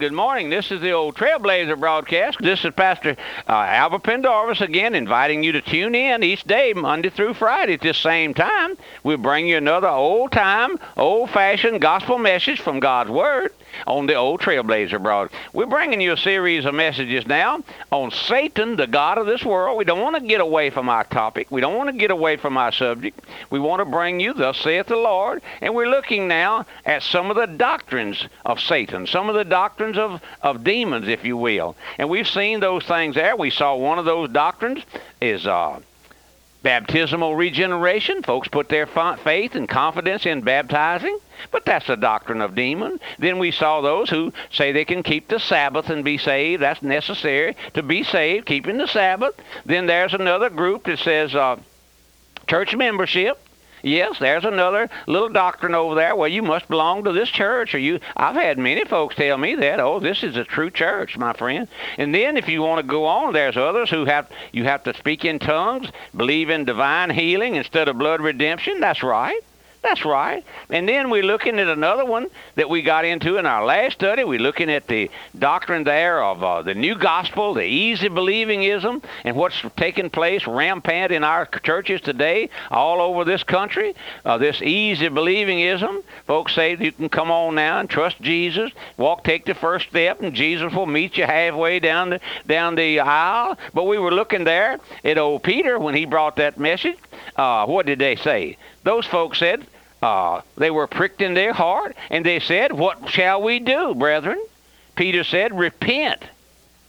Good morning. This is the old Trailblazer broadcast. This is Pastor uh, Albert Pendarvis again, inviting you to tune in each day, Monday through Friday at this same time. We bring you another old time, old fashioned gospel message from God's Word on the old Trailblazer broad. We're bringing you a series of messages now on Satan, the God of this world. We don't want to get away from our topic. We don't want to get away from our subject. We want to bring you, thus saith the Lord. And we're looking now at some of the doctrines of Satan, some of the doctrines of, of demons, if you will. And we've seen those things there. We saw one of those doctrines is uh, baptismal regeneration. Folks put their faith and confidence in baptizing. But that's the doctrine of demons. Then we saw those who say they can keep the Sabbath and be saved. That's necessary to be saved, keeping the Sabbath. Then there's another group that says uh, church membership. Yes, there's another little doctrine over there. Well, you must belong to this church, or you. I've had many folks tell me that. Oh, this is a true church, my friend. And then, if you want to go on, there's others who have you have to speak in tongues, believe in divine healing instead of blood redemption. That's right. That's right. And then we're looking at another one that we got into in our last study. We're looking at the doctrine there of uh, the new gospel, the easy believingism, and what's taking place rampant in our churches today all over this country. Uh, this easy believingism. Folks say you can come on now and trust Jesus, walk, take the first step, and Jesus will meet you halfway down the down the aisle. But we were looking there at old Peter when he brought that message. Uh, what did they say? Those folks said, uh, they were pricked in their heart, and they said, What shall we do, brethren? Peter said, Repent.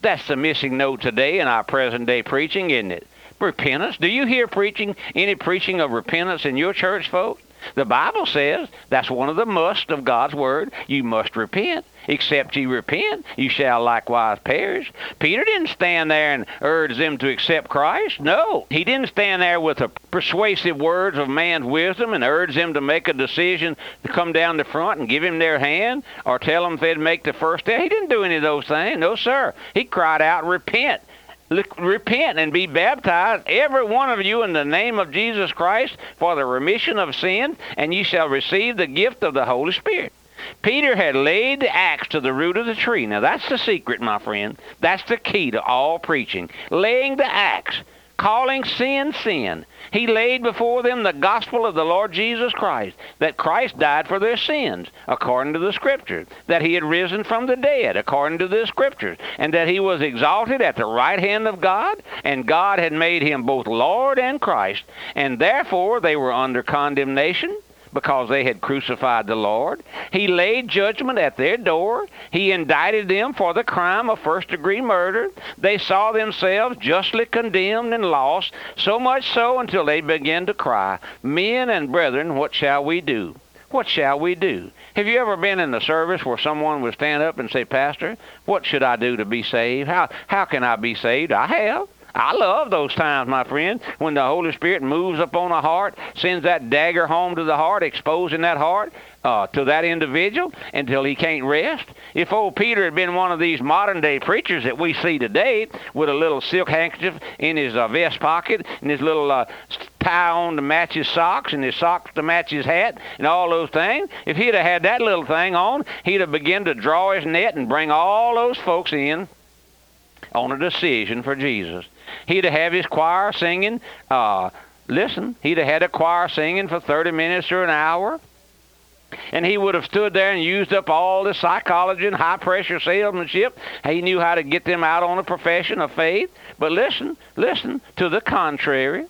That's the missing note today in our present day preaching, isn't it? Repentance. Do you hear preaching, any preaching of repentance in your church, folks? The Bible says that's one of the must of God's word. You must repent. Except ye repent, you shall likewise perish. Peter didn't stand there and urge them to accept Christ. No, he didn't stand there with the persuasive words of man's wisdom and urge them to make a decision to come down the front and give him their hand or tell them if they'd make the first step. He didn't do any of those things. No, sir. He cried out, repent repent and be baptized, every one of you, in the name of Jesus Christ for the remission of sin, and ye shall receive the gift of the Holy Spirit. Peter had laid the axe to the root of the tree. Now, that's the secret, my friend. That's the key to all preaching. Laying the axe, calling sin sin, he laid before them the gospel of the Lord Jesus Christ, that Christ died for their sins, according to the Scriptures, that he had risen from the dead, according to the Scriptures, and that he was exalted at the right hand of God, and God had made him both Lord and Christ, and therefore they were under condemnation because they had crucified the Lord. He laid judgment at their door. He indicted them for the crime of first degree murder. They saw themselves justly condemned and lost, so much so until they began to cry, Men and brethren, what shall we do? What shall we do? Have you ever been in the service where someone would stand up and say, Pastor, what should I do to be saved? How, how can I be saved? I have. I love those times, my friend, when the Holy Spirit moves upon a heart, sends that dagger home to the heart, exposing that heart uh, to that individual until he can't rest. If old Peter had been one of these modern day preachers that we see today with a little silk handkerchief in his uh, vest pocket and his little uh, tie on to match his socks and his socks to match his hat and all those things, if he'd have had that little thing on, he'd have begun to draw his net and bring all those folks in on a decision for Jesus. He'd have had his choir singing. Uh, listen, he'd have had a choir singing for 30 minutes or an hour. And he would have stood there and used up all the psychology and high pressure salesmanship. He knew how to get them out on a profession of faith. But listen, listen, to the contrary.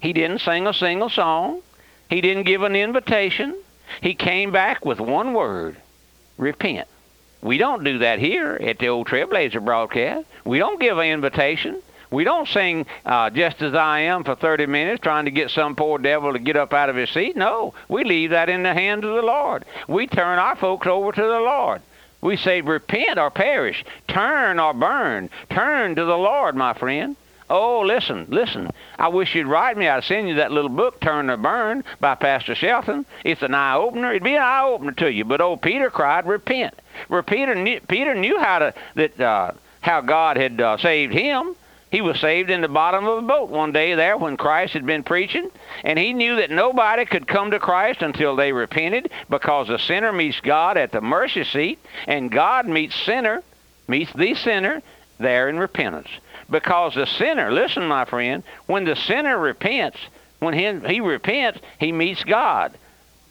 He didn't sing a single song. He didn't give an invitation. He came back with one word repent. We don't do that here at the old Trailblazer broadcast. We don't give an invitation. We don't sing uh, just as I am for 30 minutes trying to get some poor devil to get up out of his seat. No, we leave that in the hands of the Lord. We turn our folks over to the Lord. We say, repent or perish, turn or burn. Turn to the Lord, my friend. Oh, listen, listen. I wish you'd write me. I'd send you that little book, Turn or Burn, by Pastor Shelton. It's an eye opener. It'd be an eye opener to you. But old Peter cried, repent. Where Peter knew, Peter knew how to that uh, how God had uh, saved him. He was saved in the bottom of a boat one day there when Christ had been preaching, and he knew that nobody could come to Christ until they repented because the sinner meets God at the mercy seat, and God meets sinner, meets the sinner there in repentance. Because the sinner, listen, my friend, when the sinner repents, when he, he repents, he meets God.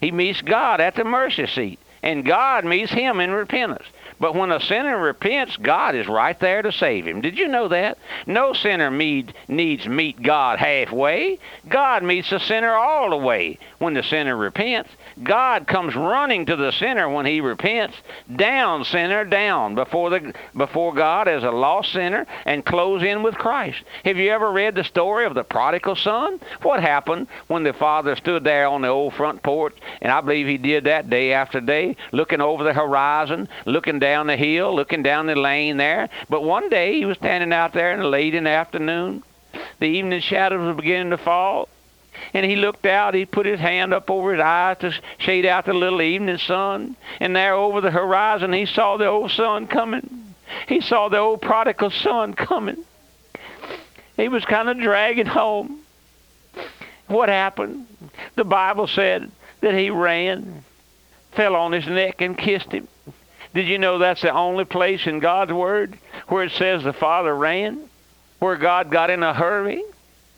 He meets God at the mercy seat, and God meets him in repentance. But when a sinner repents, God is right there to save him. Did you know that? No sinner need, needs meet God halfway. God meets the sinner all the way when the sinner repents. God comes running to the sinner when he repents. Down, sinner, down before the before God as a lost sinner and close in with Christ. Have you ever read the story of the prodigal son? What happened when the father stood there on the old front porch, and I believe he did that day after day, looking over the horizon, looking down the hill, looking down the lane there. But one day he was standing out there in the late in the afternoon. The evening shadows were beginning to fall and he looked out. He put his hand up over his eyes to shade out the little evening sun. And there over the horizon, he saw the old sun coming. He saw the old prodigal son coming. He was kind of dragging home. What happened? The Bible said that he ran, fell on his neck, and kissed him. Did you know that's the only place in God's Word where it says the Father ran? Where God got in a hurry?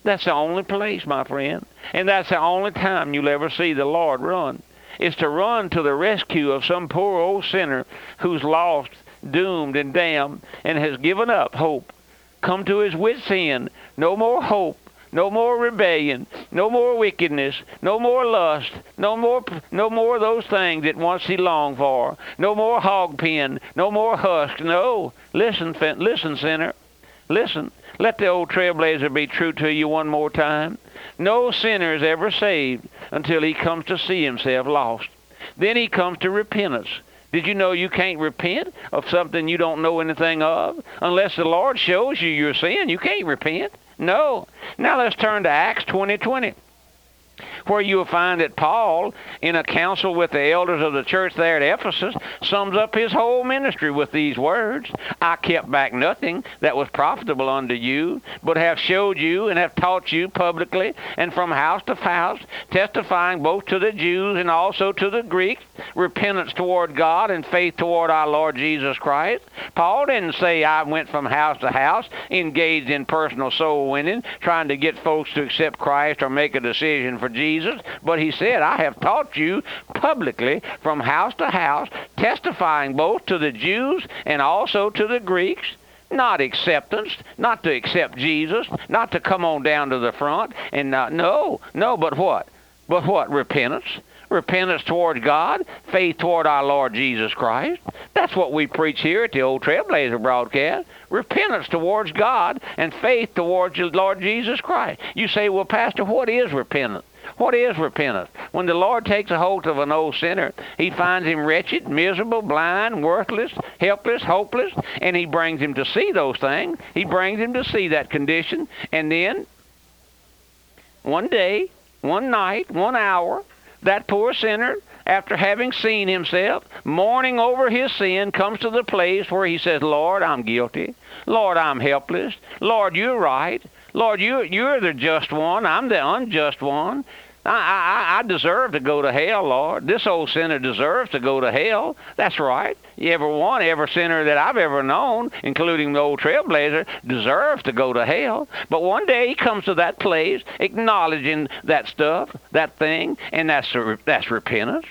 That's the only place, my friend. And that's the only time you'll ever see the Lord run. Is to run to the rescue of some poor old sinner who's lost, doomed, and damned, and has given up hope. Come to his wits' end. No more hope. No more rebellion, no more wickedness, no more lust, no more no more those things that once he longed for. No more hog pen, no more husk. No, listen, listen, sinner, listen. Let the old trailblazer be true to you one more time. No sinner is ever saved until he comes to see himself lost. Then he comes to repentance. Did you know you can't repent of something you don't know anything of? Unless the Lord shows you your sin, you can't repent. No. Now let's turn to Acts 20:20. 20 where you'll find that Paul, in a council with the elders of the church there at Ephesus, sums up his whole ministry with these words I kept back nothing that was profitable unto you, but have showed you and have taught you publicly and from house to house, testifying both to the Jews and also to the Greeks, repentance toward God and faith toward our Lord Jesus Christ. Paul didn't say I went from house to house, engaged in personal soul winning, trying to get folks to accept Christ or make a decision for Jesus, but he said, I have taught you publicly from house to house, testifying both to the Jews and also to the Greeks not acceptance, not to accept Jesus, not to come on down to the front, and not, no, no, but what? But what? Repentance. Repentance toward God, faith toward our Lord Jesus Christ. That's what we preach here at the Old Trailblazer broadcast. Repentance towards God and faith towards the Lord Jesus Christ. You say, well, Pastor, what is repentance? What is repentance? When the Lord takes a hold of an old sinner, he finds him wretched, miserable, blind, worthless, helpless, hopeless, and he brings him to see those things. He brings him to see that condition, and then one day, one night, one hour, that poor sinner, after having seen himself, mourning over his sin, comes to the place where he says, Lord, I'm guilty. Lord, I'm helpless. Lord, you're right. Lord, you, you're the just one. I'm the unjust one. I, I, I deserve to go to hell, Lord. This old sinner deserves to go to hell. That's right. Every one, every sinner that I've ever known, including the old trailblazer, deserves to go to hell. But one day he comes to that place, acknowledging that stuff, that thing, and that's that's repentance.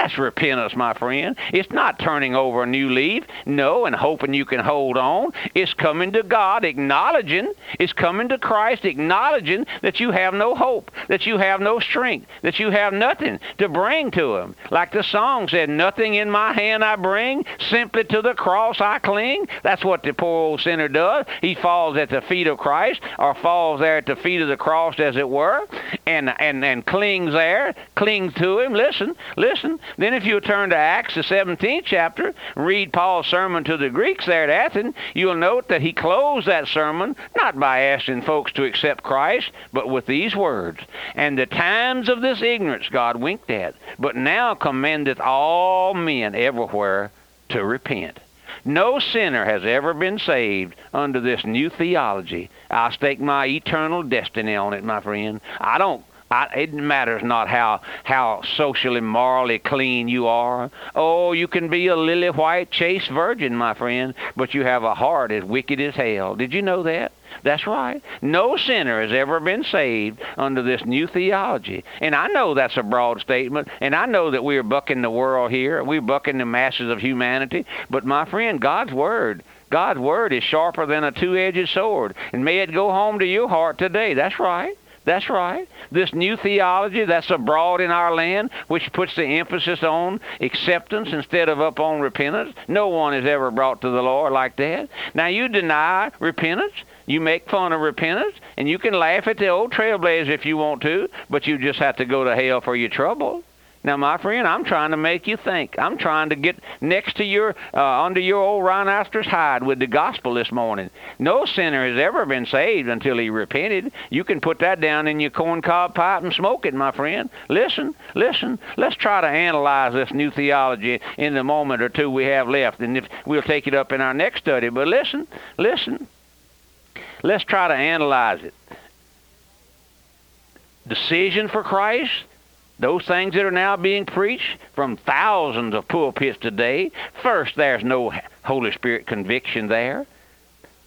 That's repentance, my friend. It's not turning over a new leaf, no, and hoping you can hold on. It's coming to God, acknowledging, it's coming to Christ, acknowledging that you have no hope, that you have no strength, that you have nothing to bring to Him. Like the song said, Nothing in my hand I bring, simply to the cross I cling. That's what the poor old sinner does. He falls at the feet of Christ, or falls there at the feet of the cross, as it were, and, and, and clings there, clings to Him. Listen, listen. Then, if you turn to Acts, the 17th chapter, read Paul's sermon to the Greeks there at Athens, you'll note that he closed that sermon not by asking folks to accept Christ, but with these words And the times of this ignorance God winked at, but now commendeth all men everywhere to repent. No sinner has ever been saved under this new theology. I'll stake my eternal destiny on it, my friend. I don't I, it matters not how how socially morally clean you are. Oh, you can be a lily white chaste virgin, my friend, but you have a heart as wicked as hell. Did you know that? That's right. No sinner has ever been saved under this new theology. And I know that's a broad statement, and I know that we're bucking the world here. We're bucking the masses of humanity. But my friend, God's Word God's word is sharper than a two-edged sword, and may it go home to your heart today. That's right. That's right. This new theology that's abroad in our land, which puts the emphasis on acceptance instead of up on repentance. No one is ever brought to the Lord like that. Now you deny repentance. You make fun of repentance, and you can laugh at the old trailblazers if you want to, but you just have to go to hell for your trouble. Now, my friend, I'm trying to make you think. I'm trying to get next to your, uh, under your old rhinoceros hide with the gospel this morning. No sinner has ever been saved until he repented. You can put that down in your corncob pipe and smoke it, my friend. Listen, listen. Let's try to analyze this new theology in the moment or two we have left, and if we'll take it up in our next study. But listen, listen. Let's try to analyze it. Decision for Christ those things that are now being preached from thousands of pulpits today, first, there's no Holy Spirit conviction there.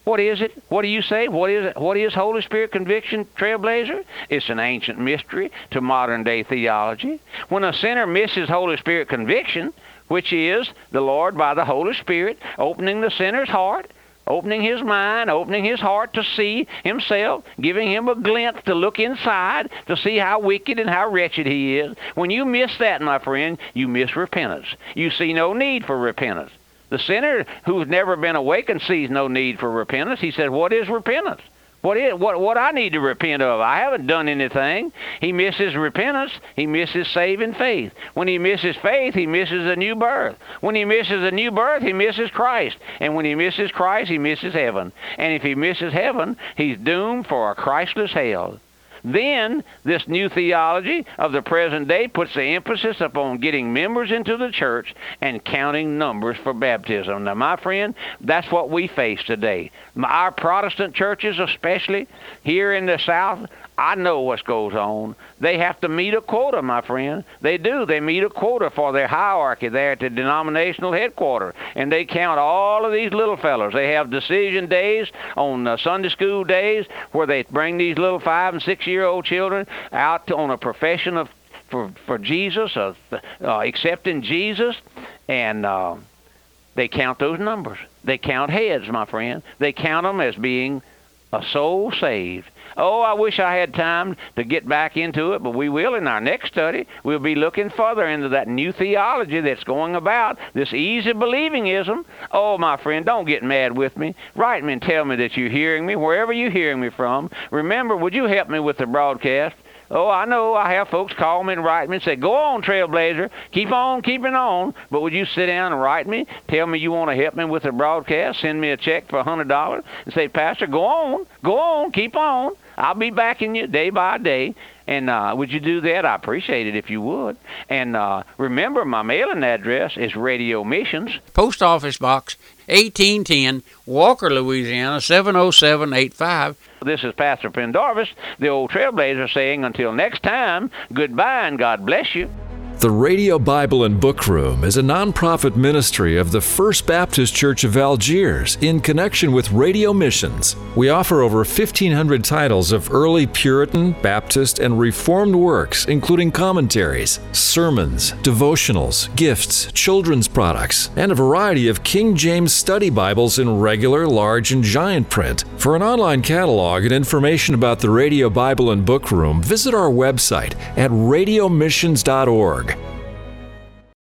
What is it? What do you say? What is it? What is Holy Spirit conviction, Trailblazer? It's an ancient mystery to modern day theology. When a sinner misses Holy Spirit conviction, which is the Lord by the Holy Spirit opening the sinner's heart, opening his mind, opening his heart to see himself, giving him a glimpse to look inside to see how wicked and how wretched he is. When you miss that, my friend, you miss repentance. You see no need for repentance. The sinner who's never been awakened sees no need for repentance. He said, What is repentance? What is what what I need to repent of? I haven't done anything. He misses repentance. He misses saving faith. When he misses faith, he misses a new birth. When he misses a new birth, he misses Christ. And when he misses Christ, he misses heaven. And if he misses heaven, he's doomed for a Christless hell. Then, this new theology of the present day puts the emphasis upon getting members into the church and counting numbers for baptism. Now, my friend, that's what we face today. Our Protestant churches, especially here in the South, I know what goes on. They have to meet a quota, my friend. They do. They meet a quota for their hierarchy there at the denominational headquarters, and they count all of these little fellows. They have decision days on uh, Sunday school days where they bring these little five and six year old children out on a profession of for for Jesus, of uh, accepting Jesus, and. Uh, they count those numbers. They count heads, my friend. They count them as being a soul saved. Oh, I wish I had time to get back into it, but we will in our next study. We'll be looking further into that new theology that's going about, this easy believingism. Oh, my friend, don't get mad with me. Write me and tell me that you're hearing me, wherever you're hearing me from. Remember, would you help me with the broadcast? Oh, I know I have folks call me and write me and say, Go on, Trailblazer, keep on keeping on. But would you sit down and write me? Tell me you want to help me with the broadcast, send me a check for a hundred dollars and say, Pastor, go on, go on, keep on. I'll be backing you day by day. And uh, would you do that? I appreciate it if you would. And uh, remember, my mailing address is Radio Missions, Post Office Box 1810, Walker, Louisiana 70785. This is Pastor Pendarvis, the old trailblazer, saying until next time, goodbye and God bless you. The Radio Bible and Book Room is a nonprofit ministry of the First Baptist Church of Algiers in connection with radio missions. We offer over 1,500 titles of early Puritan, Baptist, and Reformed works, including commentaries, sermons, devotionals, gifts, children's products, and a variety of King James study Bibles in regular, large, and giant print. For an online catalog and information about the Radio Bible and Book Room, visit our website at radiomissions.org.